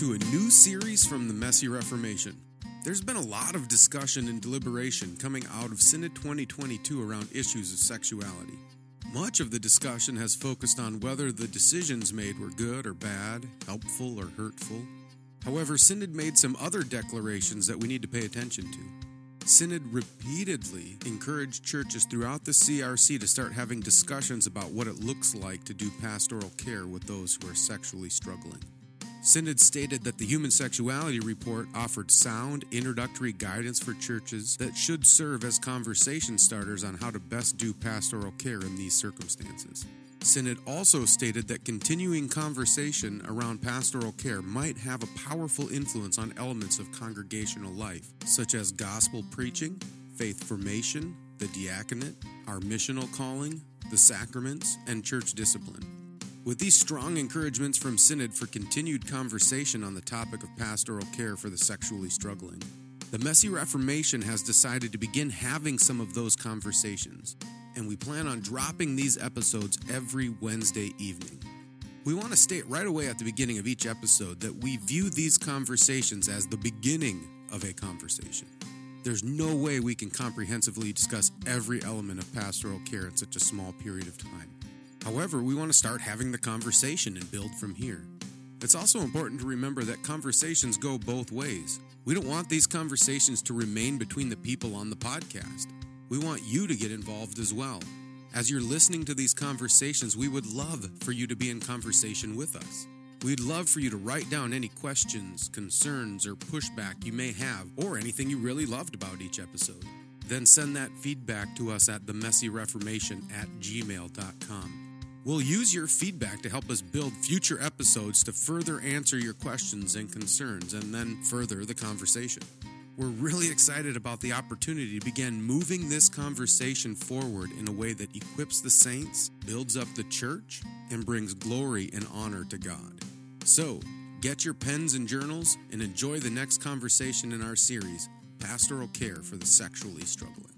to a new series from the Messy Reformation. There's been a lot of discussion and deliberation coming out of Synod 2022 around issues of sexuality. Much of the discussion has focused on whether the decisions made were good or bad, helpful or hurtful. However, Synod made some other declarations that we need to pay attention to. Synod repeatedly encouraged churches throughout the CRC to start having discussions about what it looks like to do pastoral care with those who are sexually struggling. Synod stated that the Human Sexuality Report offered sound introductory guidance for churches that should serve as conversation starters on how to best do pastoral care in these circumstances. Synod also stated that continuing conversation around pastoral care might have a powerful influence on elements of congregational life, such as gospel preaching, faith formation, the diaconate, our missional calling, the sacraments, and church discipline. With these strong encouragements from Synod for continued conversation on the topic of pastoral care for the sexually struggling, the Messy Reformation has decided to begin having some of those conversations, and we plan on dropping these episodes every Wednesday evening. We want to state right away at the beginning of each episode that we view these conversations as the beginning of a conversation. There's no way we can comprehensively discuss every element of pastoral care in such a small period of time. However, we want to start having the conversation and build from here. It's also important to remember that conversations go both ways. We don't want these conversations to remain between the people on the podcast. We want you to get involved as well. As you're listening to these conversations, we would love for you to be in conversation with us. We'd love for you to write down any questions, concerns, or pushback you may have, or anything you really loved about each episode. Then send that feedback to us at themessyreformation at gmail.com. We'll use your feedback to help us build future episodes to further answer your questions and concerns and then further the conversation. We're really excited about the opportunity to begin moving this conversation forward in a way that equips the saints, builds up the church, and brings glory and honor to God. So, get your pens and journals and enjoy the next conversation in our series, Pastoral Care for the Sexually Struggling.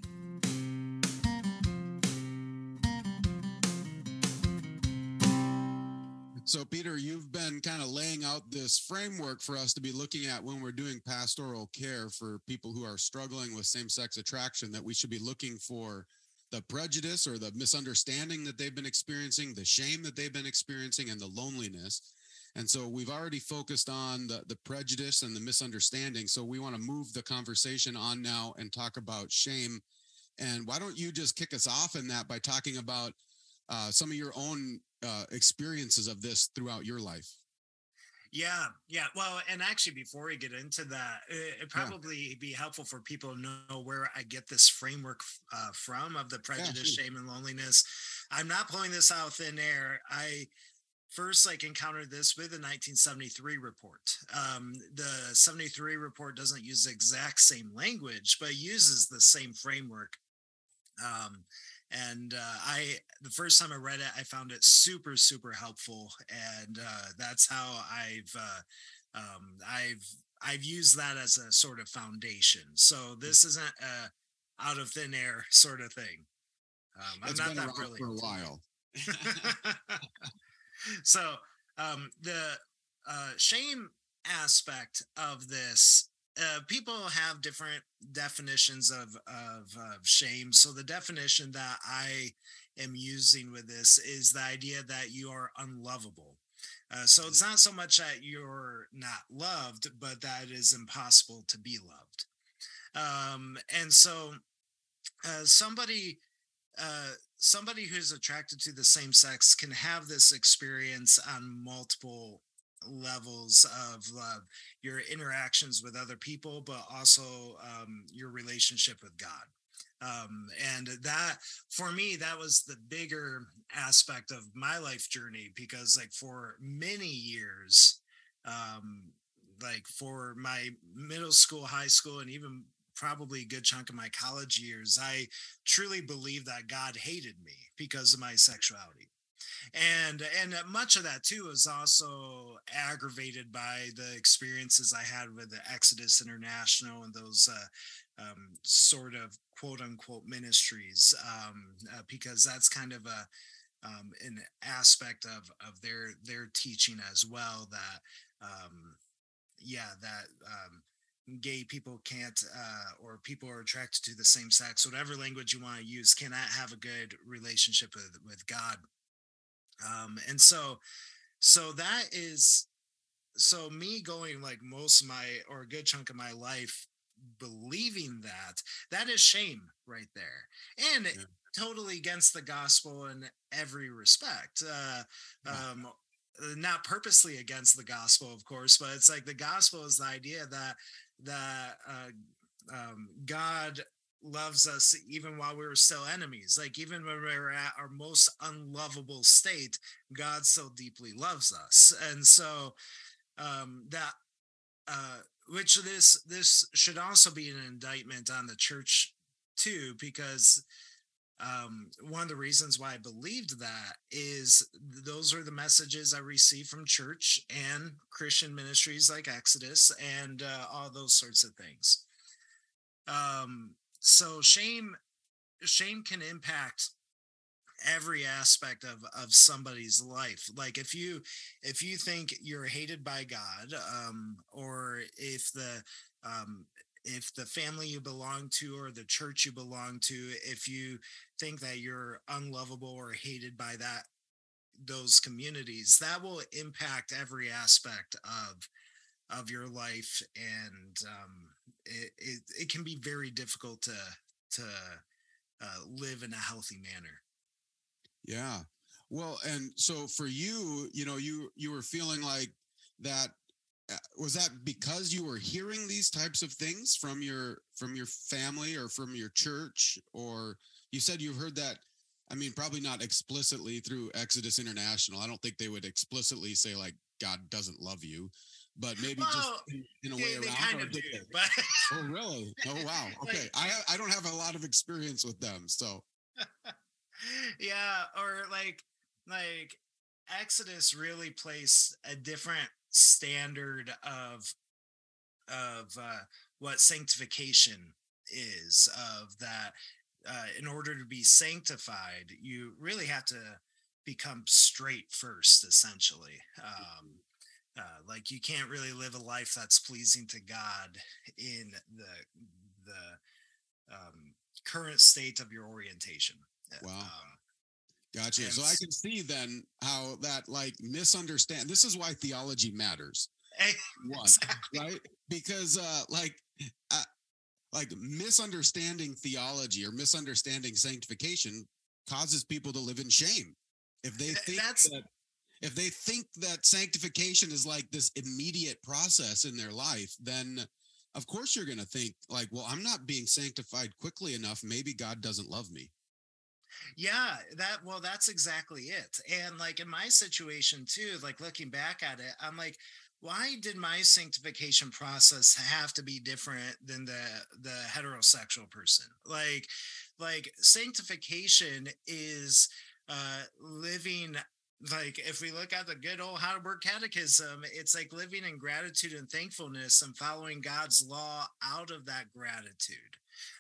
So, Peter, you've been kind of laying out this framework for us to be looking at when we're doing pastoral care for people who are struggling with same sex attraction, that we should be looking for the prejudice or the misunderstanding that they've been experiencing, the shame that they've been experiencing, and the loneliness. And so we've already focused on the, the prejudice and the misunderstanding. So we want to move the conversation on now and talk about shame. And why don't you just kick us off in that by talking about uh, some of your own uh, experiences of this throughout your life. Yeah, yeah. Well, and actually, before we get into that, it, probably yeah. be helpful for people to know where I get this framework uh, from of the prejudice, yeah, shame, and loneliness. I'm not pulling this out of thin air. I first like encountered this with the 1973 report. Um, the 73 report doesn't use the exact same language, but uses the same framework. Um, and uh, i the first time i read it i found it super super helpful and uh, that's how i've uh, um, i've i've used that as a sort of foundation. So mm. this isn't a out of thin air sort of thing. Um, i'm not that brilliant. for a while. So um, the uh, shame aspect of this uh, people have different definitions of, of, of shame. So the definition that I am using with this is the idea that you are unlovable. Uh, so it's mm. not so much that you're not loved, but that it is impossible to be loved. Um, and so uh, somebody uh, somebody who's attracted to the same sex can have this experience on multiple levels of love your interactions with other people but also um, your relationship with god. Um, and that for me that was the bigger aspect of my life journey because like for many years um, like for my middle school high school and even probably a good chunk of my college years i truly believed that god hated me because of my sexuality and and much of that too is also aggravated by the experiences I had with the Exodus International and those uh, um, sort of quote unquote ministries, um, uh, because that's kind of a um, an aspect of of their their teaching as well that um, yeah, that um, gay people can't uh, or people are attracted to the same sex whatever language you want to use cannot have a good relationship with with god um and so so that is so me going like most of my or a good chunk of my life believing that that is shame right there and yeah. totally against the gospel in every respect uh um not purposely against the gospel of course but it's like the gospel is the idea that that uh, um, God loves us even while we were still enemies. Like even when we were at our most unlovable state, God so deeply loves us. And so um, that uh, which this this should also be an indictment on the church too, because um, one of the reasons why I believed that is those are the messages I received from church and Christian ministries like Exodus and uh, all those sorts of things. Um, so shame, shame can impact every aspect of of somebody's life. Like if you if you think you're hated by god um or if the um if the family you belong to or the church you belong to if you think that you're unlovable or hated by that those communities that will impact every aspect of of your life and um, it, it, it can be very difficult to to uh, live in a healthy manner. Yeah. Well and so for you you know you you were feeling like that uh, was that because you were hearing these types of things from your from your family or from your church? Or you said you've heard that i mean probably not explicitly through exodus international. I don't think they would explicitly say like god doesn't love you but maybe well, just in, a way they, around they of do, but oh really? Oh wow. Okay. Like, i i don't have a lot of experience with them so. Yeah or like like exodus really placed a different standard of of uh, what sanctification is of that uh, in order to be sanctified you really have to become straight first essentially um, uh, like you can't really live a life that's pleasing to god in the the um, current state of your orientation uh, wow um, Gotcha. So I can see then how that like misunderstand. This is why theology matters. One, exactly. right? Because uh like uh, like misunderstanding theology or misunderstanding sanctification causes people to live in shame. If they think That's, that if they think that sanctification is like this immediate process in their life, then of course you're going to think like, well, I'm not being sanctified quickly enough. Maybe God doesn't love me. Yeah, that well, that's exactly it. And like in my situation too, like looking back at it, I'm like, why did my sanctification process have to be different than the the heterosexual person? Like, like sanctification is uh living like if we look at the good old Heidelberg Catechism, it's like living in gratitude and thankfulness and following God's law out of that gratitude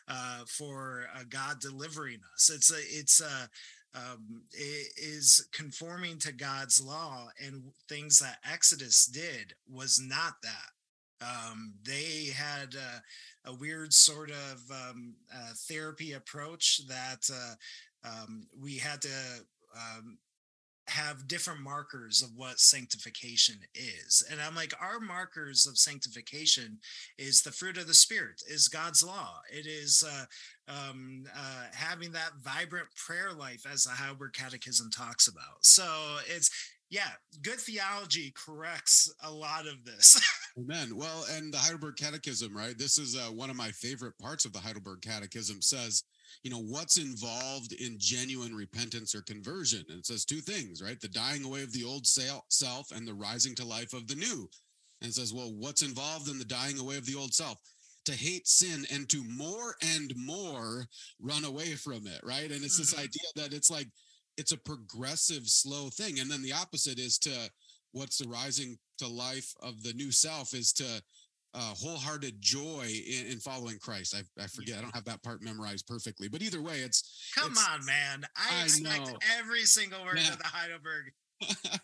uh, for uh, God delivering us. It's a it's a um, it is conforming to God's law and things that Exodus did was not that. Um, they had uh, a weird sort of um, uh, therapy approach that uh, um, we had to um, have different markers of what sanctification is. And I'm like, our markers of sanctification is the fruit of the Spirit, is God's law. It is uh, um, uh, having that vibrant prayer life, as the Heidelberg Catechism talks about. So it's, yeah, good theology corrects a lot of this. Amen. Well, and the Heidelberg Catechism, right? This is uh, one of my favorite parts of the Heidelberg Catechism says, you know, what's involved in genuine repentance or conversion? And it says two things, right? The dying away of the old self and the rising to life of the new. And it says, well, what's involved in the dying away of the old self? To hate sin and to more and more run away from it, right? And it's this mm-hmm. idea that it's like, it's a progressive, slow thing. And then the opposite is to what's the rising to life of the new self is to uh, wholehearted joy in, in, following Christ. I, I forget. I don't have that part memorized perfectly, but either way, it's come it's, on, man. I, I expect know. every single word man. of the Heidelberg.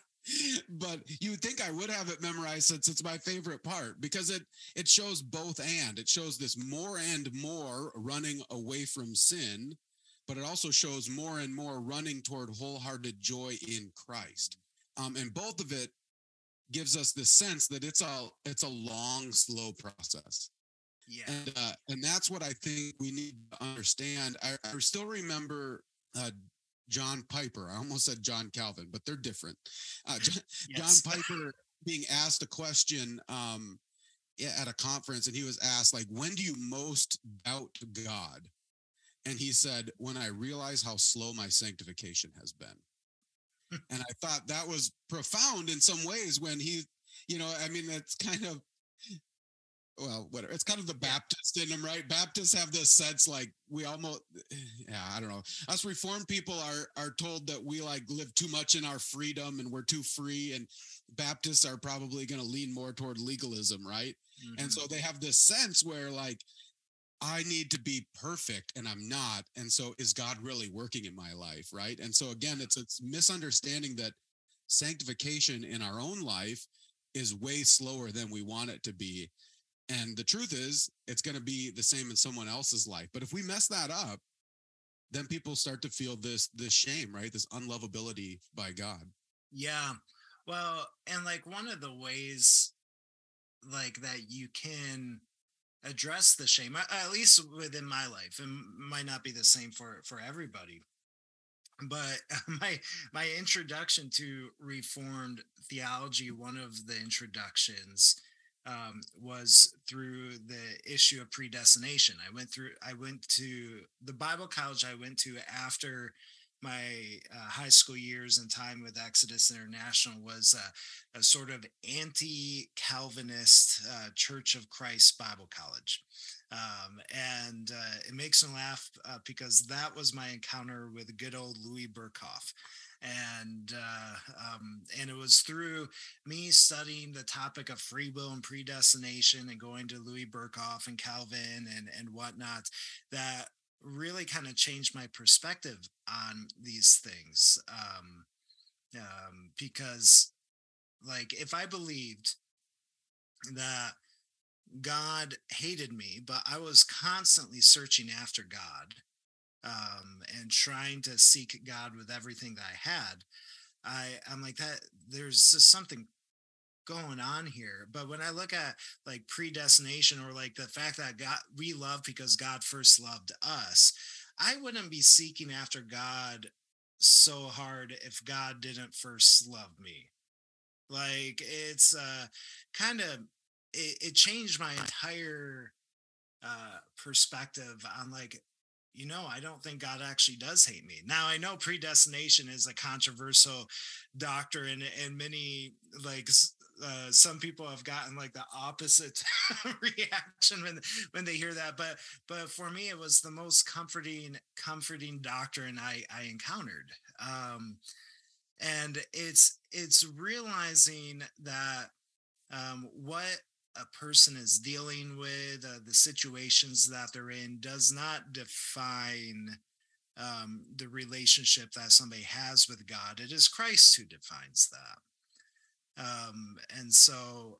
but you would think I would have it memorized since it's my favorite part because it it shows both and it shows this more and more running away from sin, but it also shows more and more running toward wholehearted joy in Christ. Um, and both of it gives us the sense that it's a it's a long, slow process. Yeah. And uh, and that's what I think we need to understand. I, I still remember uh, John Piper. I almost said John Calvin, but they're different. Uh, John, yes. John Piper being asked a question um, at a conference, and he was asked, like, when do you most doubt God? And he said, when I realize how slow my sanctification has been. And I thought that was profound in some ways when he, you know, I mean, it's kind of well, whatever. It's kind of the Baptist in him, right? Baptists have this sense like we almost, yeah, I don't know. Us Reformed people are are told that we like live too much in our freedom and we're too free, and Baptists are probably going to lean more toward legalism, right? Mm-hmm. And so they have this sense where like I need to be perfect and I'm not, and so is God really working in my life, right? And so again, it's it's misunderstanding that sanctification in our own life is way slower than we want it to be and the truth is, it's going to be the same in someone else's life. But if we mess that up, then people start to feel this this shame, right? This unlovability by God. Yeah. Well, and like one of the ways like that you can address the shame at least within my life and might not be the same for for everybody but my my introduction to reformed theology one of the introductions um, was through the issue of predestination. I went through, I went to the Bible college I went to after my uh, high school years and time with Exodus International was a, sort of anti Calvinist uh, Church of Christ Bible College. Um, and uh, it makes me laugh uh, because that was my encounter with good old Louis Berkhof and uh, um, and it was through me studying the topic of free will and predestination and going to Louis Berkhof and Calvin and and whatnot that really kind of changed my perspective on these things um, um, because like if I believed that God hated me, but I was constantly searching after God um, and trying to seek God with everything that I had, I I'm like that. There's just something going on here. But when I look at like predestination or like the fact that God we love because God first loved us, I wouldn't be seeking after God so hard if God didn't first love me. Like it's uh kind of it, it changed my entire uh perspective on like you know, I don't think God actually does hate me. Now I know predestination is a controversial doctrine, and many like uh, some people have gotten like the opposite reaction when when they hear that. But but for me, it was the most comforting comforting doctrine I I encountered. Um, and it's it's realizing that um, what a person is dealing with, uh, the situations that they're in, does not define um, the relationship that somebody has with God. It is Christ who defines that. Um, and so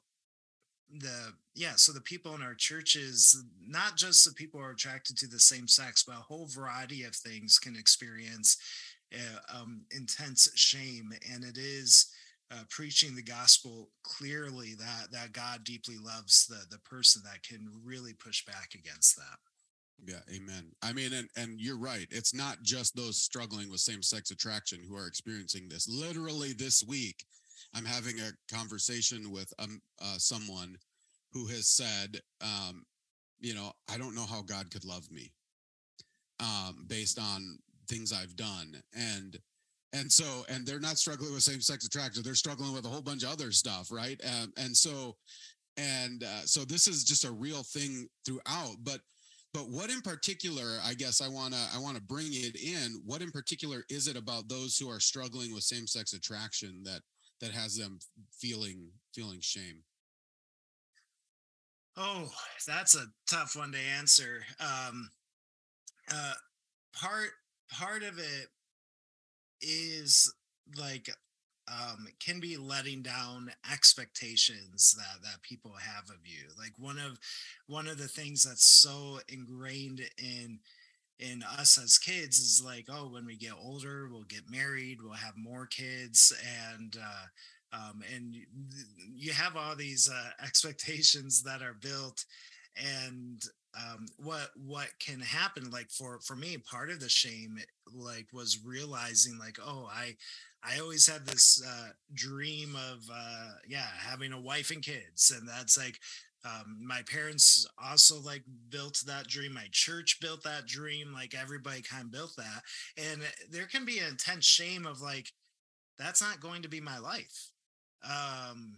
the yeah so the people in our churches not just the people who are attracted to the same sex but a whole variety of things can experience uh, um, intense shame and it is uh, preaching the gospel clearly that that God deeply loves the the person that can really push back against that. Yeah, amen. I mean, and and you're right. It's not just those struggling with same sex attraction who are experiencing this. Literally this week, I'm having a conversation with um uh, someone who has said, um, you know, I don't know how God could love me, um, based on things I've done, and and so and they're not struggling with same-sex attraction they're struggling with a whole bunch of other stuff right? Um, and so and uh, so this is just a real thing throughout but but what in particular i guess i want to i want to bring it in what in particular is it about those who are struggling with same-sex attraction that that has them feeling feeling shame oh that's a tough one to answer um uh part part of it is like um, can be letting down expectations that that people have of you. Like one of one of the things that's so ingrained in in us as kids is like, oh, when we get older, we'll get married, we'll have more kids, and uh, um, and you have all these uh, expectations that are built, and um, what what can happen like for for me part of the shame like was realizing like oh i i always had this uh dream of uh yeah having a wife and kids and that's like um, my parents also like built that dream my church built that dream like everybody kind of built that and there can be an intense shame of like that's not going to be my life. Um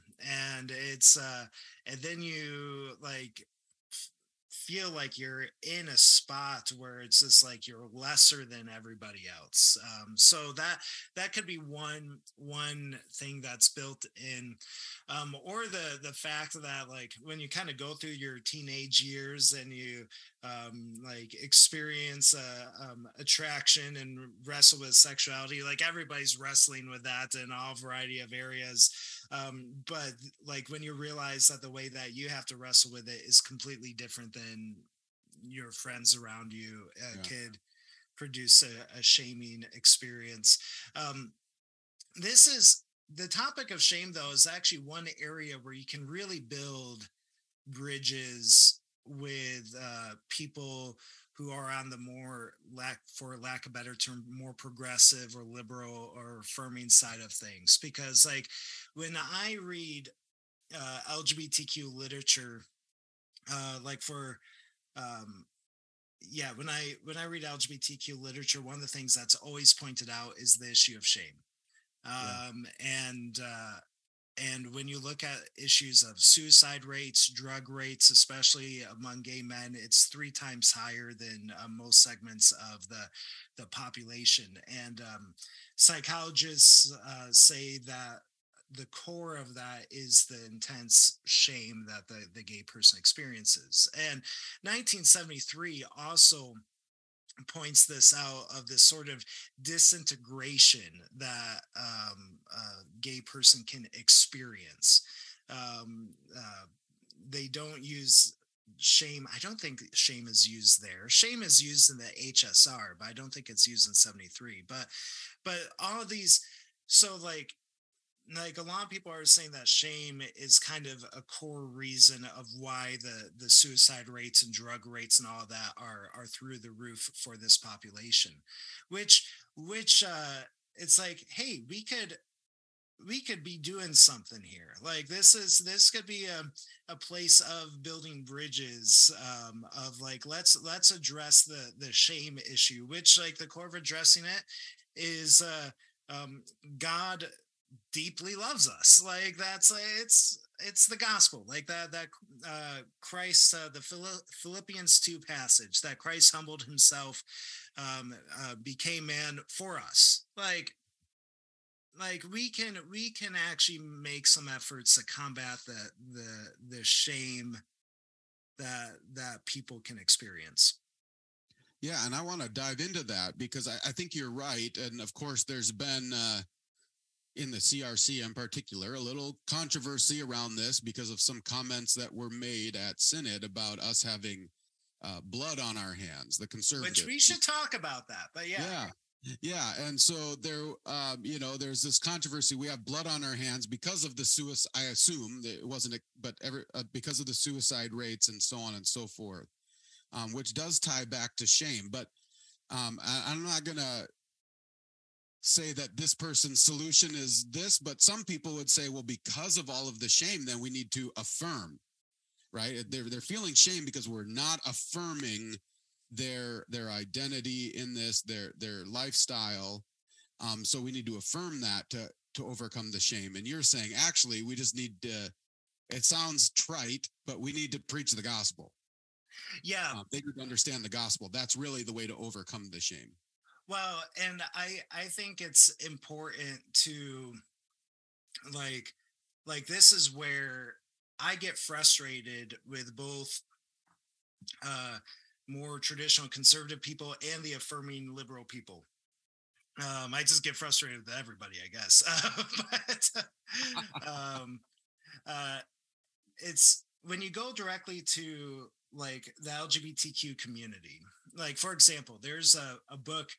and it's uh and then you like feel like you're in a spot where it's just like you're lesser than everybody else um, so that that could be one one thing that's built in um, or the the fact that like when you kind of go through your teenage years and you um, like experience uh, um, attraction and wrestle with sexuality like everybody's wrestling with that in all variety of areas um, but like when you realize that the way that you have to wrestle with it is completely different than your friends around you uh, yeah. could produce a, a shaming experience um, this is the topic of shame though is actually one area where you can really build bridges with uh, people who are on the more lack for lack of better term more progressive or liberal or affirming side of things because like when i read uh, lgbtq literature uh, like for um, yeah when i when i read lgbtq literature one of the things that's always pointed out is the issue of shame um, yeah. and uh, and when you look at issues of suicide rates, drug rates, especially among gay men, it's three times higher than uh, most segments of the, the population. And um, psychologists uh, say that the core of that is the intense shame that the, the gay person experiences. And 1973 also points this out of this sort of disintegration that um, a gay person can experience. Um, uh, they don't use shame. I don't think shame is used there. Shame is used in the HSR, but I don't think it's used in 73. But but all these, so like like a lot of people are saying that shame is kind of a core reason of why the the suicide rates and drug rates and all that are are through the roof for this population which which uh it's like hey we could we could be doing something here. Like this is this could be a, a place of building bridges um of like let's let's address the the shame issue which like the core of addressing it is uh um god deeply loves us. Like that's it's it's the gospel. Like that that uh christ uh, the philippians 2 passage that christ humbled himself um uh, became man for us. Like like we can we can actually make some efforts to combat the the the shame that that people can experience. Yeah and i want to dive into that because I, I think you're right and of course there's been uh in the CRC in particular, a little controversy around this because of some comments that were made at Synod about us having uh, blood on our hands, the conservative. Which we should talk about that, but yeah. Yeah. Yeah, and so there, um, you know, there's this controversy. We have blood on our hands because of the suicide. I assume that it wasn't, a, but every uh, because of the suicide rates and so on and so forth, um, which does tie back to shame. But um, I, I'm not gonna say that this person's solution is this, but some people would say, well, because of all of the shame, then we need to affirm, right? They're they're feeling shame because we're not affirming their their identity in this, their their lifestyle. Um, so we need to affirm that to to overcome the shame. And you're saying actually we just need to. It sounds trite, but we need to preach the gospel. Yeah, um, they need to understand the gospel. That's really the way to overcome the shame. Well, and I I think it's important to like like this is where I get frustrated with both uh more traditional conservative people and the affirming liberal people. um, I just get frustrated with everybody, I guess. But um, uh, it's when you go directly to like the LGBTQ community. Like, for example, there's a, a book.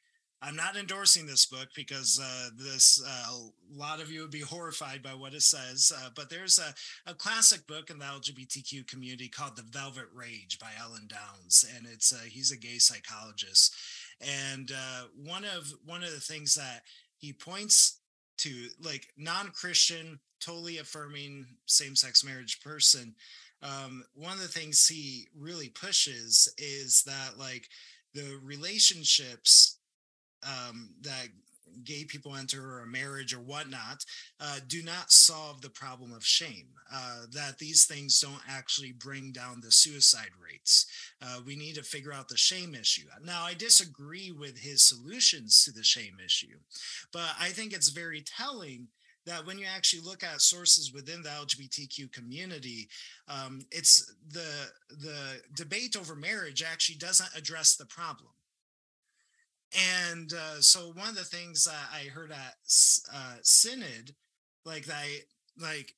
I'm not endorsing this book because uh, this uh, a lot of you would be horrified by what it says. Uh, but there's a, a classic book in the LGBTQ community called "The Velvet Rage" by Alan Downs, and it's uh, he's a gay psychologist. And uh, one of one of the things that he points to, like non-Christian, totally affirming same-sex marriage person, um, one of the things he really pushes is that like the relationships um, that gay people enter or a marriage or whatnot uh, do not solve the problem of shame uh, that these things don't actually bring down the suicide rates uh, we need to figure out the shame issue now i disagree with his solutions to the shame issue but i think it's very telling that when you actually look at sources within the LGBTQ community, um, it's the the debate over marriage actually doesn't address the problem. And uh, so one of the things uh, I heard at uh, Synod, like I like,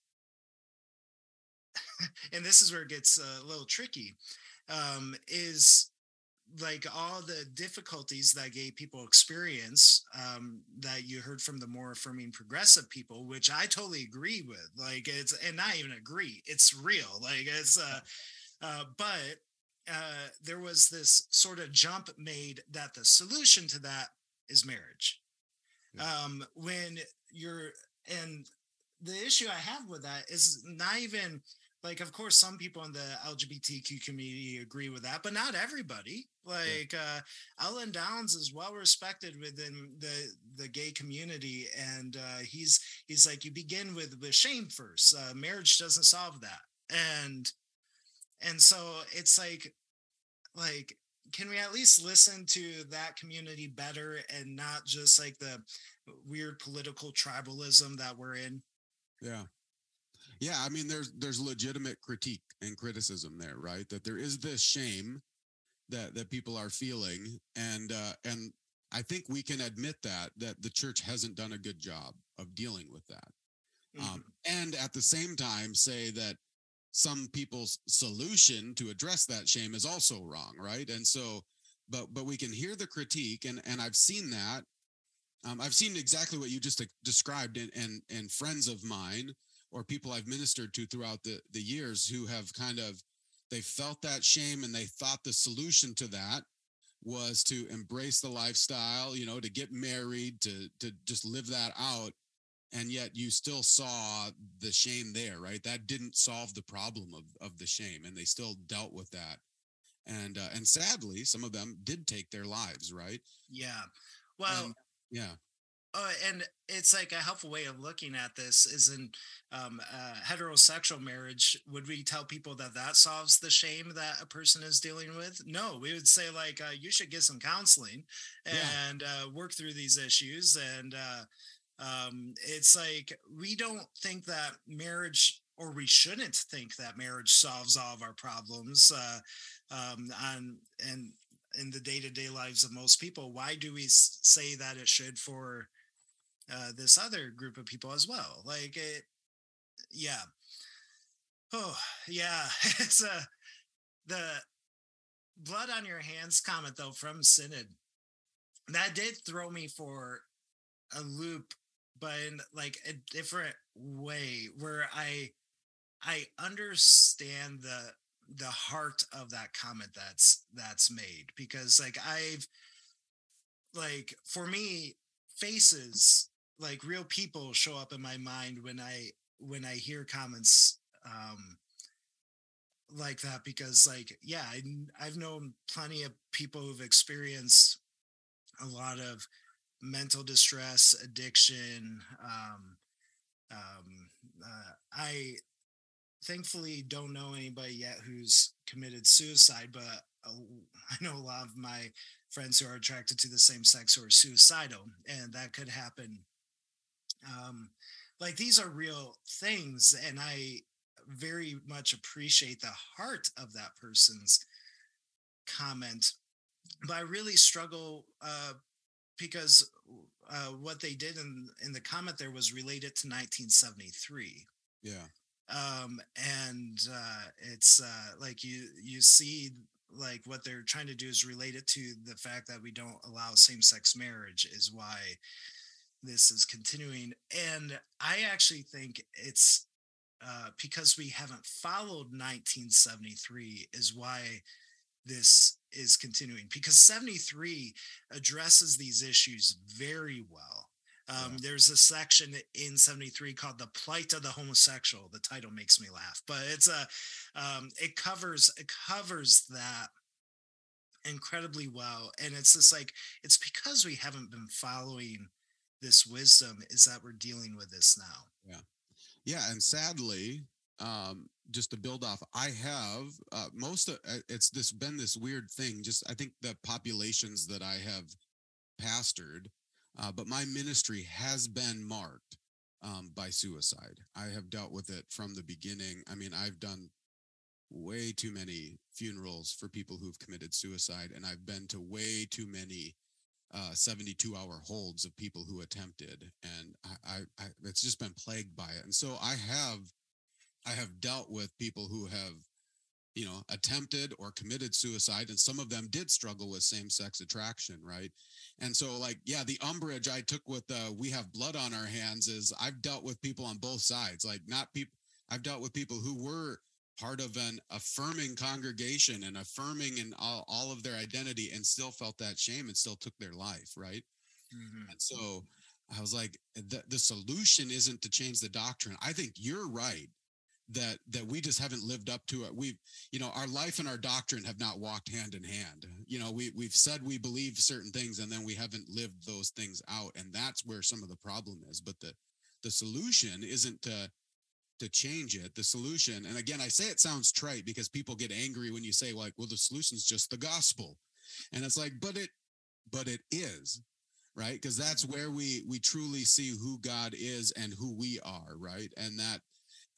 and this is where it gets a little tricky, um, is like all the difficulties that gay people experience um, that you heard from the more affirming progressive people which i totally agree with like it's and not even agree it's real like it's uh, uh but uh there was this sort of jump made that the solution to that is marriage yeah. um when you're and the issue i have with that is not even like of course some people in the lgbtq community agree with that but not everybody like yeah. uh alan downs is well respected within the the gay community and uh he's he's like you begin with with shame first uh marriage doesn't solve that and and so it's like like can we at least listen to that community better and not just like the weird political tribalism that we're in yeah yeah, I mean, there's there's legitimate critique and criticism there, right? That there is this shame that that people are feeling, and uh, and I think we can admit that that the church hasn't done a good job of dealing with that, um, mm-hmm. um, and at the same time say that some people's solution to address that shame is also wrong, right? And so, but but we can hear the critique, and and I've seen that. Um, I've seen exactly what you just described, and and and friends of mine or people I've ministered to throughout the, the years who have kind of they felt that shame and they thought the solution to that was to embrace the lifestyle, you know, to get married, to to just live that out. And yet you still saw the shame there, right? That didn't solve the problem of, of the shame. And they still dealt with that. And uh, and sadly, some of them did take their lives, right? Yeah. Well, and, yeah. Oh, and it's like a helpful way of looking at this is in um, uh, heterosexual marriage. Would we tell people that that solves the shame that a person is dealing with? No, we would say like uh, you should get some counseling and yeah. uh, work through these issues. And uh, um, it's like we don't think that marriage, or we shouldn't think that marriage solves all of our problems. Uh, um, on and in the day-to-day lives of most people why do we say that it should for uh, this other group of people as well. Like it, yeah. Oh yeah, it's a uh, the blood on your hands comment though from Synod. That did throw me for a loop, but in like a different way where I I understand the the heart of that comment that's that's made because like I've like for me faces like real people show up in my mind when I when I hear comments um like that because like yeah I, I've known plenty of people who've experienced a lot of mental distress addiction um um uh, I thankfully don't know anybody yet who's committed suicide but uh, I know a lot of my friends who are attracted to the same sex who are suicidal and that could happen. Um, like these are real things and i very much appreciate the heart of that person's comment but i really struggle uh, because uh, what they did in in the comment there was related to 1973 yeah. Um and uh it's uh like you you see like what they're trying to do is relate it to the fact that we don't allow same-sex marriage is why this is continuing. And i actually think it's uh because we haven't followed 1973 is why this is continuing because 73 addresses these issues very well um, yeah. There's a section in 73 called "The Plight of the Homosexual." The title makes me laugh, but it's a um, it covers it covers that incredibly well, and it's just like it's because we haven't been following this wisdom is that we're dealing with this now. Yeah, yeah, and sadly, um, just to build off, I have uh, most of uh, it's this been this weird thing. Just I think the populations that I have pastored, uh, but my ministry has been marked um, by suicide. I have dealt with it from the beginning. I mean, I've done way too many funerals for people who've committed suicide, and I've been to way too many uh, 72 hour holds of people who attempted, and I, I, I it's just been plagued by it. And so I have I have dealt with people who have, you know, attempted or committed suicide, and some of them did struggle with same sex attraction, right? And so, like, yeah, the umbrage I took with uh, we have blood on our hands is I've dealt with people on both sides, like, not people, I've dealt with people who were part of an affirming congregation and affirming in all, all of their identity and still felt that shame and still took their life, right? Mm-hmm. And so, I was like, the, the solution isn't to change the doctrine. I think you're right that that we just haven't lived up to it. We've you know our life and our doctrine have not walked hand in hand. You know we we've said we believe certain things and then we haven't lived those things out. And that's where some of the problem is. But the the solution isn't to to change it. The solution and again i say it sounds trite because people get angry when you say like well the solution's just the gospel. And it's like but it but it is right? Because that's mm-hmm. where we we truly see who god is and who we are right? And that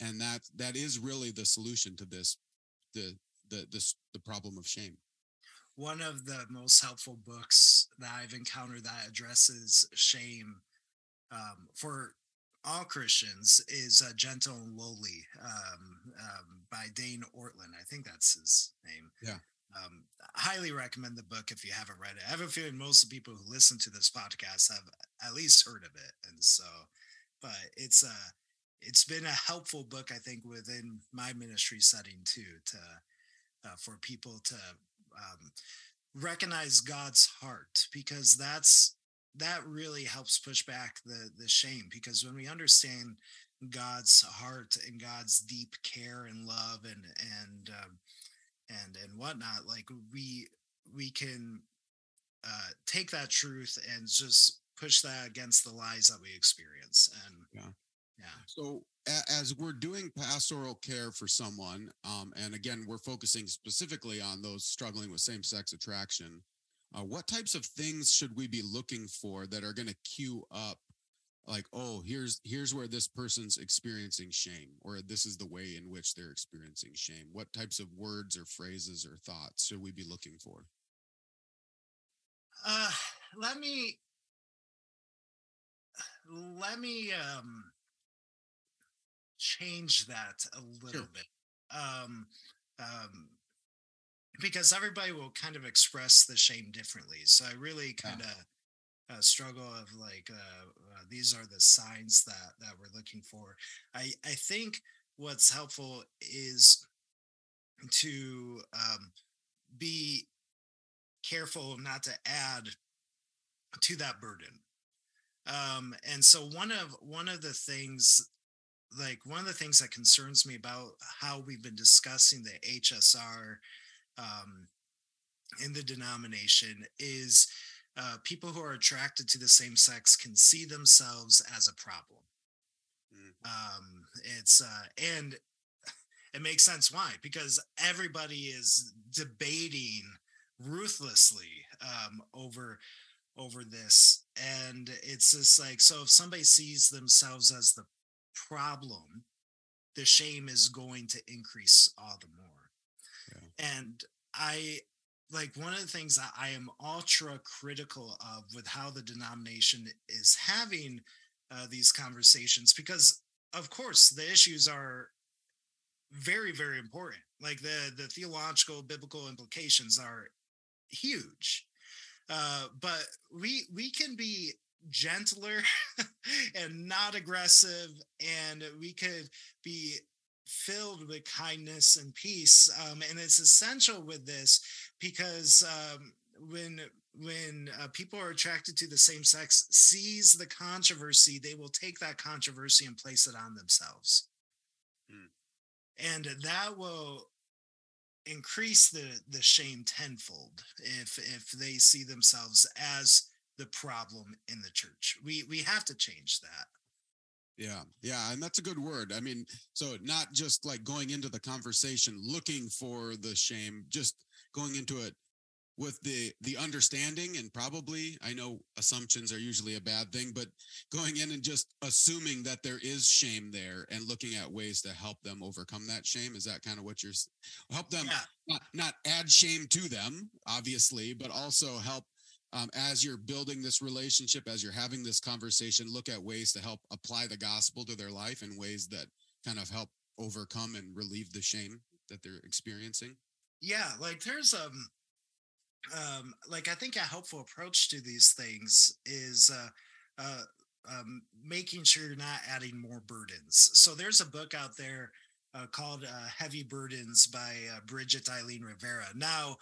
and that that is really the solution to this the the this the problem of shame. One of the most helpful books that i've encountered that addresses shame um, for all christians is uh, gentle and lowly um, um, by dane ortlund i think that's his name. Yeah. Um, highly recommend the book if you haven't read it. I have a feeling most of the people who listen to this podcast have at least heard of it, and so, but it's a uh, it's been a helpful book, I think, within my ministry setting too, to uh, for people to um, recognize God's heart because that's that really helps push back the the shame because when we understand God's heart and God's deep care and love and and um, and and whatnot, like we we can uh, take that truth and just push that against the lies that we experience and yeah yeah. So as we're doing pastoral care for someone, um, and again, we're focusing specifically on those struggling with same-sex attraction. Uh, what types of things should we be looking for that are going to cue up, like, oh, here's here's where this person's experiencing shame, or this is the way in which they're experiencing shame. What types of words or phrases or thoughts should we be looking for? Uh, let me let me um change that a little sure. bit. Um, um, because everybody will kind of express the shame differently. So I really kind of yeah. uh, struggle of like uh, uh, these are the signs that that we're looking for. I I think what's helpful is to um, be careful not to add to that burden. Um, and so one of one of the things like one of the things that concerns me about how we've been discussing the HSR um, in the denomination is uh, people who are attracted to the same sex can see themselves as a problem. Mm. Um, it's uh, and it makes sense why because everybody is debating ruthlessly um, over over this and it's just like so if somebody sees themselves as the problem, the shame is going to increase all the more. Yeah. And I like one of the things that I am ultra critical of with how the denomination is having uh, these conversations, because of course the issues are very very important like the the theological biblical implications are huge uh but we we can be gentler and not aggressive and we could be filled with kindness and peace um, and it's essential with this because um, when when uh, people are attracted to the same sex sees the controversy they will take that controversy and place it on themselves mm. and that will increase the the shame tenfold if if they see themselves as the problem in the church. We we have to change that. Yeah, yeah, and that's a good word. I mean, so not just like going into the conversation looking for the shame, just going into it with the the understanding and probably I know assumptions are usually a bad thing, but going in and just assuming that there is shame there and looking at ways to help them overcome that shame is that kind of what you're help them yeah. not not add shame to them obviously, but also help um, as you're building this relationship, as you're having this conversation, look at ways to help apply the gospel to their life in ways that kind of help overcome and relieve the shame that they're experiencing. Yeah, like there's um um like I think a helpful approach to these things is uh uh um, making sure you're not adding more burdens. So there's a book out there uh, called uh, Heavy Burdens by uh, Bridget Eileen Rivera. Now,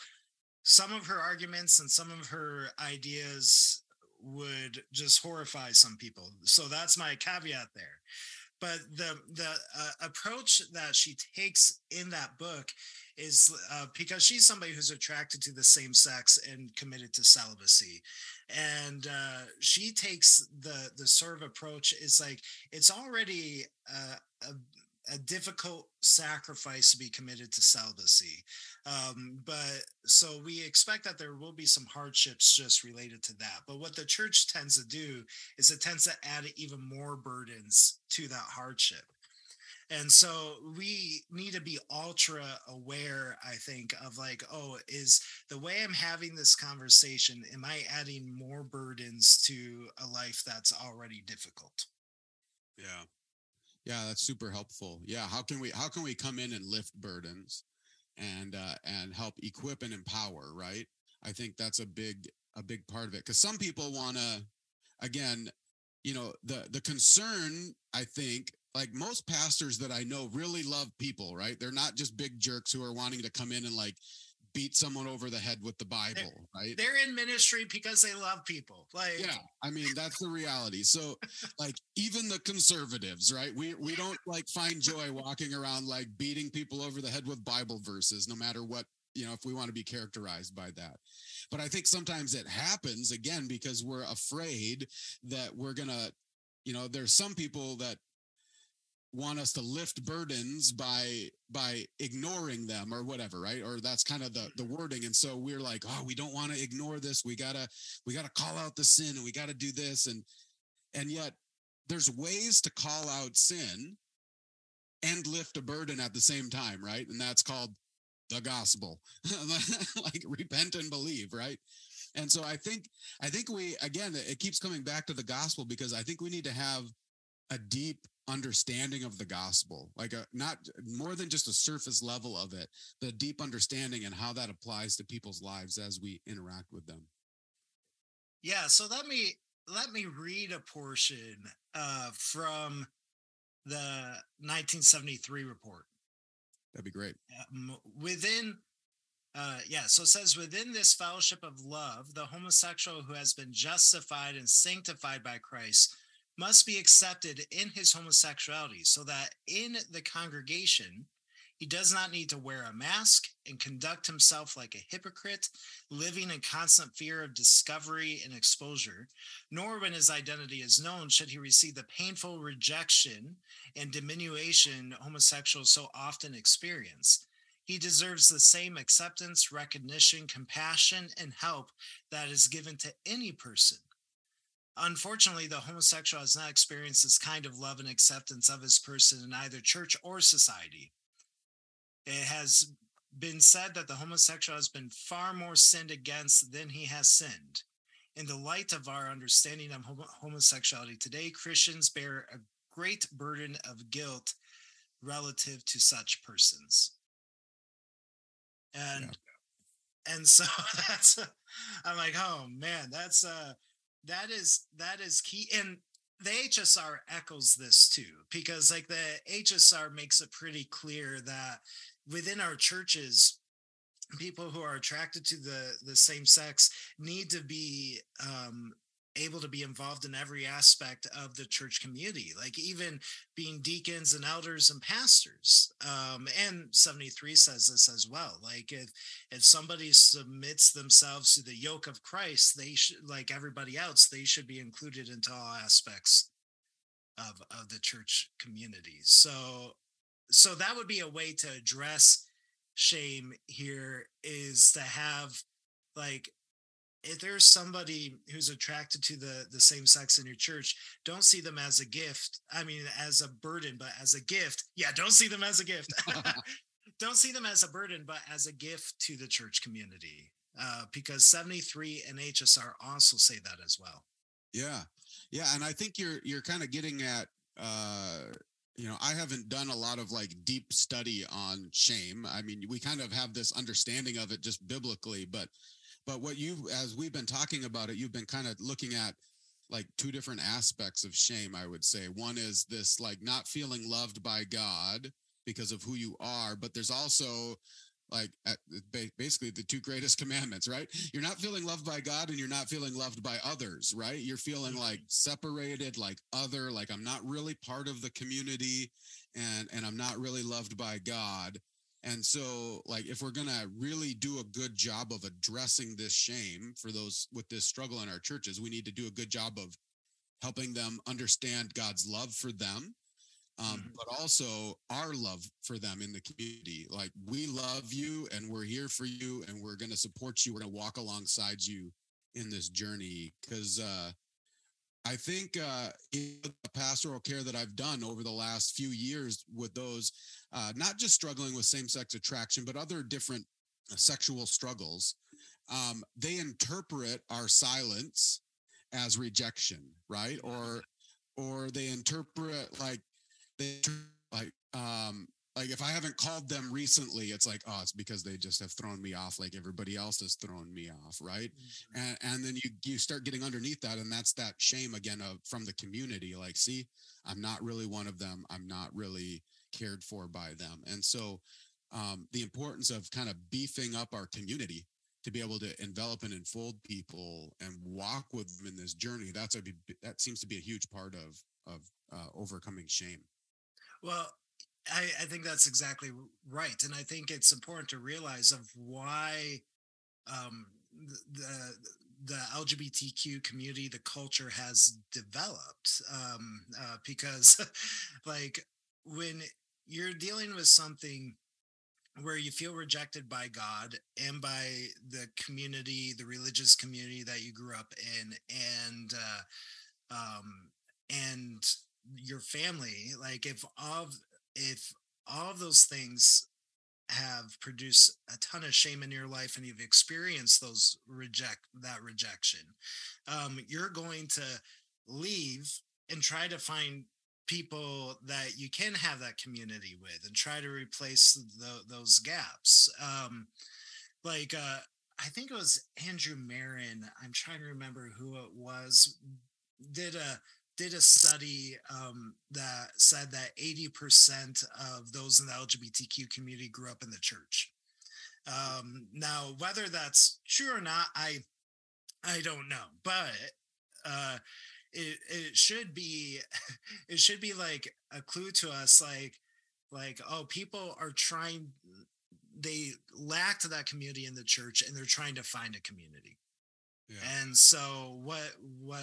some of her arguments and some of her ideas would just horrify some people. So that's my caveat there. But the the uh, approach that she takes in that book is uh, because she's somebody who's attracted to the same sex and committed to celibacy, and uh, she takes the the sort of approach is like it's already uh, a, a difficult sacrifice to be committed to celibacy. Um, but so we expect that there will be some hardships just related to that. But what the church tends to do is it tends to add even more burdens to that hardship. And so we need to be ultra aware, I think, of like, oh, is the way I'm having this conversation, am I adding more burdens to a life that's already difficult? Yeah. Yeah, that's super helpful. Yeah, how can we how can we come in and lift burdens and uh and help equip and empower, right? I think that's a big a big part of it cuz some people want to again, you know, the the concern I think like most pastors that I know really love people, right? They're not just big jerks who are wanting to come in and like beat someone over the head with the Bible, they're, right? They're in ministry because they love people. Like Yeah, I mean that's the reality. So like even the conservatives, right? We we don't like find joy walking around like beating people over the head with Bible verses no matter what, you know, if we want to be characterized by that. But I think sometimes it happens again because we're afraid that we're going to you know, there's some people that want us to lift burdens by by ignoring them or whatever right? Or that's kind of the the mm-hmm. wording. And so we're like oh we don't want to ignore this. We gotta we gotta call out the sin and we gotta do this. And and yet there's ways to call out sin and lift a burden at the same time right? And that's called the gospel. Like repent and believe right? And so i think i think we again it keeps coming back to the gospel because i think we need to have a deep understanding of the gospel like a not more than just a surface level of it the deep understanding and how that applies to people's lives as we interact with them. Yeah so let me let me read a portion uh, from the 1973 report. That'd be great. Um, within uh, yeah, so it says within this fellowship of love, the homosexual who has been justified and sanctified by Christ must be accepted in his homosexuality so that in the congregation he does not need to wear a mask and conduct himself like a hypocrite, living in constant fear of discovery and exposure, nor when his identity is known should he receive the painful rejection and diminution homosexuals so often experience. He deserves the same acceptance, recognition, compassion, and help that is given to any person Unfortunately, the homosexual has not experienced this kind of love and acceptance of his person in either church or society. It has been said that the homosexual has been far more sinned against than he has sinned. In the light of our understanding of homosexuality today, Christians bear a great burden of guilt relative to such persons. And yeah. and so that's I'm like, oh man, that's uh that is that is key. And the HSR echoes this too, because like the HSR makes it pretty clear that within our churches, people who are attracted to the the same sex need to be um, able to be involved in every aspect of the church community like even being deacons and elders and pastors um, and 73 says this as well like if if somebody submits themselves to the yoke of christ they should like everybody else they should be included into all aspects of of the church community. So so that would be a way to address shame here is to have like if there's somebody who's attracted to the the same sex in your church don't see them as a gift i mean as a burden but as a gift yeah don't see them as a gift. Don't see them as a burden but as a gift to the church community uh, because 73 and hsr also say that as well. Yeah yeah and i think you're you're kind of getting at uh you know i haven't done a lot of like deep study on shame i mean we kind of have this understanding of it just biblically but but what you, as we've been talking about it, you've been kind of looking at like two different aspects of shame, I would say. One is this like not feeling loved by God because of who you are, but there's also like basically the two greatest commandments, right? You're not feeling loved by God and you're not feeling loved by others, right? You're feeling like mm-hmm. separated, like other, like I'm not really part of the community and and I'm not really loved by God. And so, like, if we're going to really do a good job of addressing this shame for those with this struggle in our churches, we need to do a good job of helping them understand God's love for them, um, mm-hmm. but also our love for them in the community. Like, we love you and we're here for you and we're going to support you. We're going to walk alongside you in this journey because, uh, I think uh, in the pastoral care that I've done over the last few years with those, uh, not just struggling with same sex attraction, but other different uh, sexual struggles, um, they interpret our silence as rejection, right? Or, or they interpret like they like um, like if I haven't called them recently, it's like, oh, it's because they just have thrown me off like everybody else has thrown me off, right? Mm-hmm. And and then you you start getting underneath that, and that's that shame again of from the community. Like, see, I'm not really one of them. I'm not really cared for by them. And so um, the importance of kind of beefing up our community to be able to envelop and enfold people and walk with them in this journey, that's a that seems to be a huge part of of uh, overcoming shame. Well, I, I think that's exactly right, and I think it's important to realize of why um, the the LGBTQ community, the culture has developed, um, uh, because like when you're dealing with something where you feel rejected by God and by the community, the religious community that you grew up in, and uh, um, and your family. Like if of if all of those things have produced a ton of shame in your life and you've experienced those reject that rejection um, you're going to leave and try to find people that you can have that community with and try to replace the, those gaps um, like uh, i think it was andrew Marin i'm trying to remember who it was did a did a study um, that said that 80% of those in the LGBTQ community grew up in the church. Um, now, whether that's true or not, I I don't know, but uh, it it should be it should be like a clue to us, like like oh, people are trying they lacked that community in the church and they're trying to find a community. Yeah. And so what what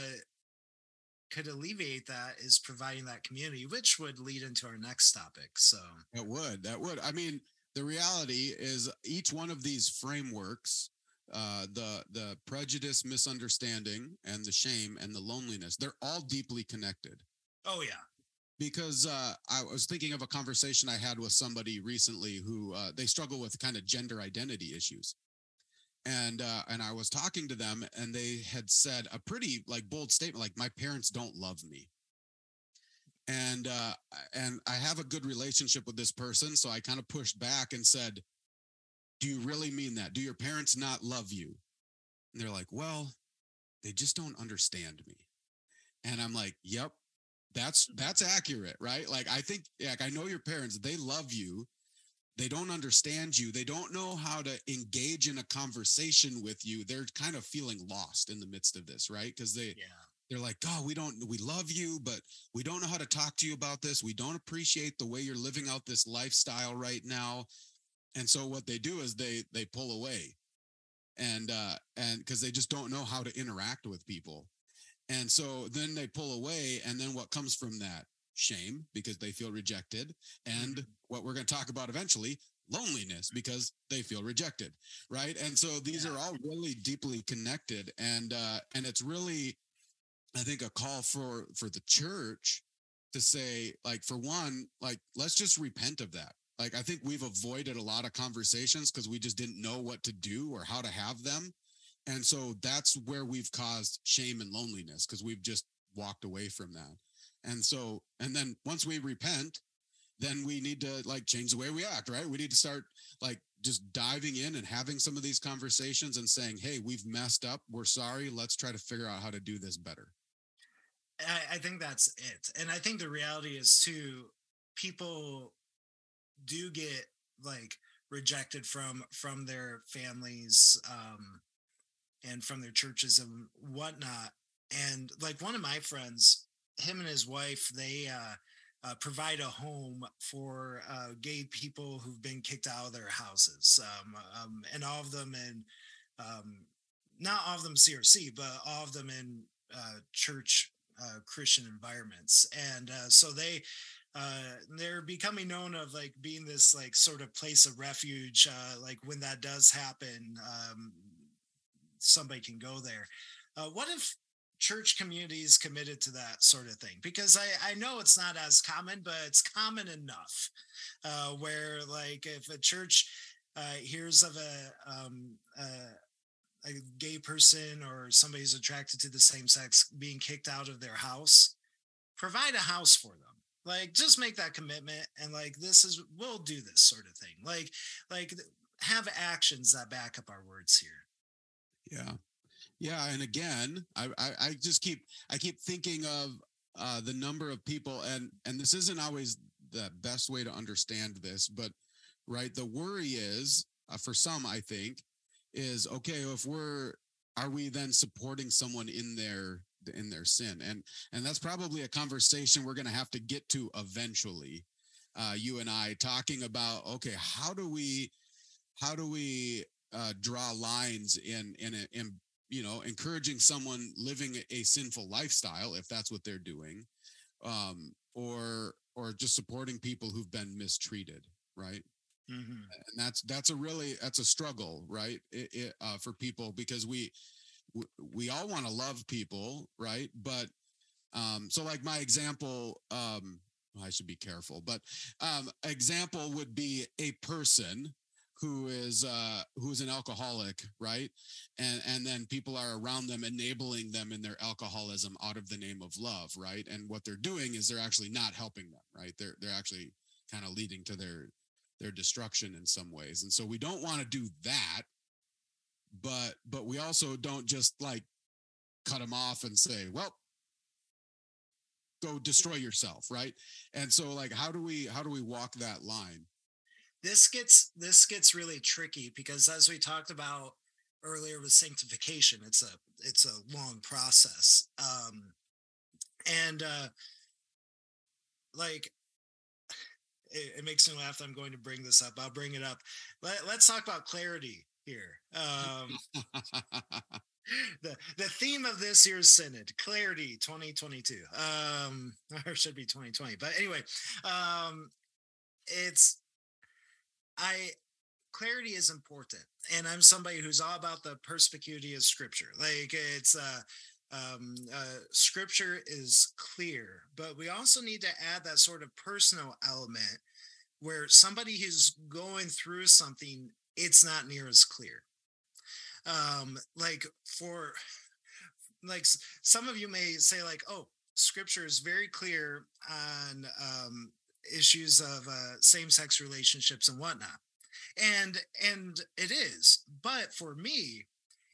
could alleviate that is providing that community, which would lead into our next topic. So it would, that would. I mean, the reality is each one of these frameworks, uh, the the prejudice, misunderstanding, and the shame and the loneliness, they're all deeply connected. Oh yeah. because uh, I was thinking of a conversation I had with somebody recently who uh, they struggle with kind of gender identity issues, and uh, and I was talking to them, and they had said a pretty like bold statement, like my parents don't love me, and uh, and I have a good relationship with this person, so I kind of pushed back and said, "Do you really mean that? Do your parents not love you?" And they're like, "Well, they just don't understand me," and I'm like, "Yep." That's that's accurate, right? Like I think like I know your parents, they love you. They don't understand you. They don't know how to engage in a conversation with you. They're kind of feeling lost in the midst of this, right? Because they Yeah. they're like, God, we don't, we love you, but we don't know how to talk to you about this. We don't appreciate the way you're living out this lifestyle right now. And so what they do is they they pull away. And uh and because they just don't know how to interact with people. And so then they pull away. And then what comes from that? Shame because they feel rejected. And Mhm. What we're going to talk about eventually, loneliness because they feel rejected. Right. And so these Yeah. are all really deeply connected. And uh and it's really I think a call for for the church to say like for one like let's just repent of that. Like I think we've avoided a lot of conversations because we just didn't know what to do or how to have them. And so that's where we've caused shame and loneliness because we've just walked away from that. And so and then once we repent, then we need to like change the way we act, right? We need to start like just diving in and having some of these conversations and saying, "Hey, we've messed up. We're sorry. Let's try to figure out how to do this better." I, I think that's it. And I think the reality is too, people do get like rejected from from their families um and from their churches and whatnot. And like one of my friends, him and his wife, they uh uh, provide a home for uh, gay people who've been kicked out of their houses, um, um, and all of them in, um, not all of them CRC, but all of them in uh, church uh, Christian environments, and uh, so they uh, they're becoming known of like being this like sort of place of refuge. Like when that does happen, um, somebody can go there. What if church communities committed to that sort of thing? Because I I know it's not as common, but it's common enough uh, where like if a church uh, hears of a um, uh, a gay person or somebody who's attracted to the same sex being kicked out of their house, provide a house for them. Like just make that commitment and like this is we'll do this sort of thing. Like like have actions that back up our words here. Yeah. Yeah. And again, I, I, I just keep, I keep thinking of uh, the number of people and, and this isn't always the best way to understand this, but right. The worry is uh, for some, I think is okay. If we're, are we then supporting someone in their, in their sin? And, and that's probably a conversation we're going to have to get to eventually. Uh, you and I talking about, okay, how do we, how do we uh, draw lines in in in you know encouraging someone living a sinful lifestyle if that's what they're doing um or or just supporting people who've been mistreated right? Mm-hmm. and that's that's a really that's a struggle right? It, it, uh, for people because we we, we all want to love people right? But um so like my example um i should be careful but um example would be a person who is uh who's an alcoholic right? And and then people are around them enabling them in their alcoholism out of the name of love right? And what they're doing is they're actually not helping them right? They're they're actually kind of leading to their their destruction in some ways. And so we don't want to do that but but we also don't just like cut them off and say well go destroy yourself right? And so like how do we how do we walk that line this gets this gets really tricky because as we talked about earlier with sanctification it's a it's a long process um and uh like it, it makes me laugh that i'm going to bring this up i'll bring it up. Let, let's talk about clarity here um the the theme of this year's synod clarity 2022 um or should be 2020 but anyway um it's i clarity is important and i'm somebody who's all about the perspicuity of scripture like it's uh um, uh, scripture is clear, but we also need to add that sort of personal element where somebody who's going through something, it's not near as clear. Um, like for like some of you may say like, oh, scripture is very clear on um, issues of uh, same-sex relationships and whatnot and and it is but for me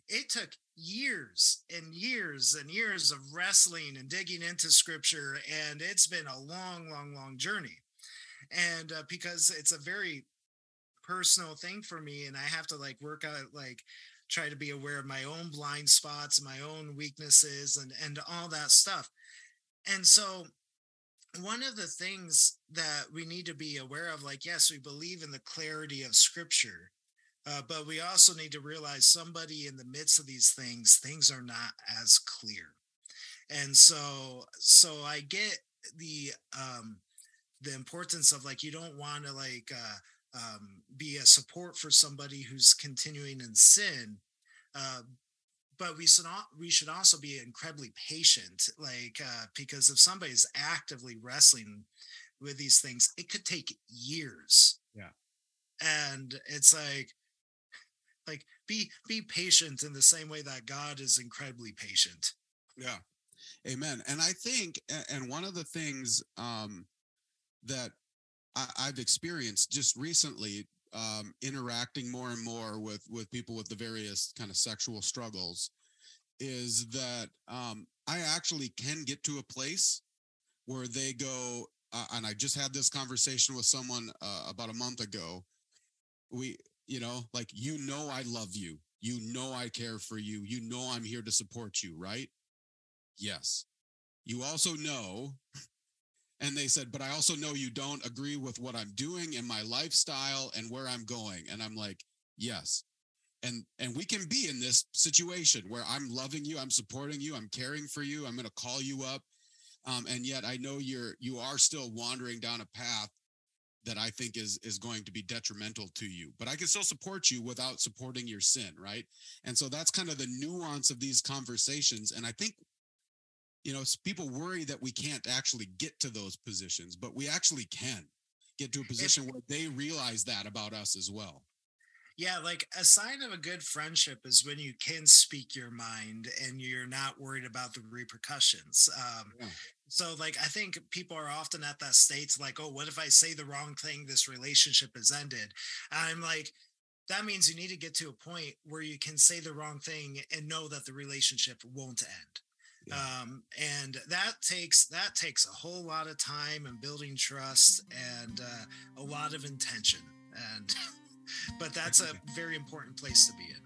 it took years and years and years of wrestling and digging into scripture and it's been a long long long journey and uh, because it's a very personal thing for me and i have to like work out like try to be aware of my own blind spots my own weaknesses and and all that stuff and so one of the things that we need to be aware of like yes we believe in the clarity of scripture uh, but we also need to realize somebody in the midst of these things things are not as clear. And so so i get the um the importance of like you don't want to like uh um, be a support for somebody who's continuing in sin uh, but we should not we should also be incredibly patient like uh, because if somebody's actively wrestling with these things it could take years. Yeah. And it's like like be be patient in the same way that god is incredibly patient. Yeah. Amen. And i think and one of the things um that I, i've experienced just recently um, interacting more and more with with people with the various kind of sexual struggles is that um, I actually can get to a place where they go, uh, and I just had this conversation with someone uh, about a month ago. We, you know, like you know, I love you. You know, I care for you. You know, I'm here to support you, right? Yes. You also know and they said, but I also know you don't agree with what I'm doing and my lifestyle and where I'm going. And I'm like, yes. And and we can be in this situation where I'm loving you, I'm supporting you, I'm caring for you, I'm going to call you up. Um, and yet I know you're you are still wandering down a path that I think is is going to be detrimental to you. But I can still support you without supporting your sin, right? And so that's kind of the nuance of these conversations. And I think you know, people worry that we can't actually get to those positions, but we actually can get to a position where they realize that about us as well. Yeah, like a sign of a good friendship is when you can speak your mind and you're not worried about the repercussions. Um, yeah. So, like, I think people are often at that state, like, oh, what if I say the wrong thing? This relationship is ended. I'm like, that means you need to get to a point where you can say the wrong thing and know that the relationship won't end um, and that takes that takes a whole lot of time and building trust and uh, a lot of intention. And but that's a very important place to be in.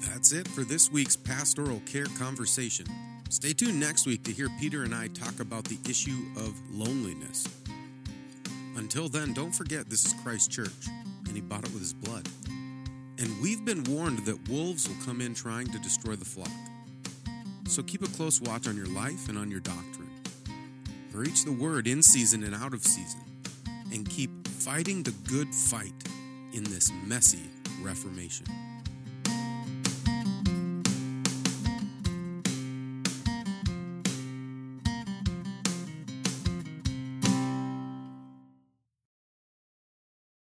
That's it for this week's pastoral care conversation. Stay tuned next week to hear peter and i talk about the issue of loneliness. Until then don't forget this is christ church and he bought it with his blood. And we've been warned that wolves will come in trying to destroy the flock so keep a close watch on your life and on your doctrine. Preach the word in season and out of season, and keep fighting the good fight in this messy Reformation.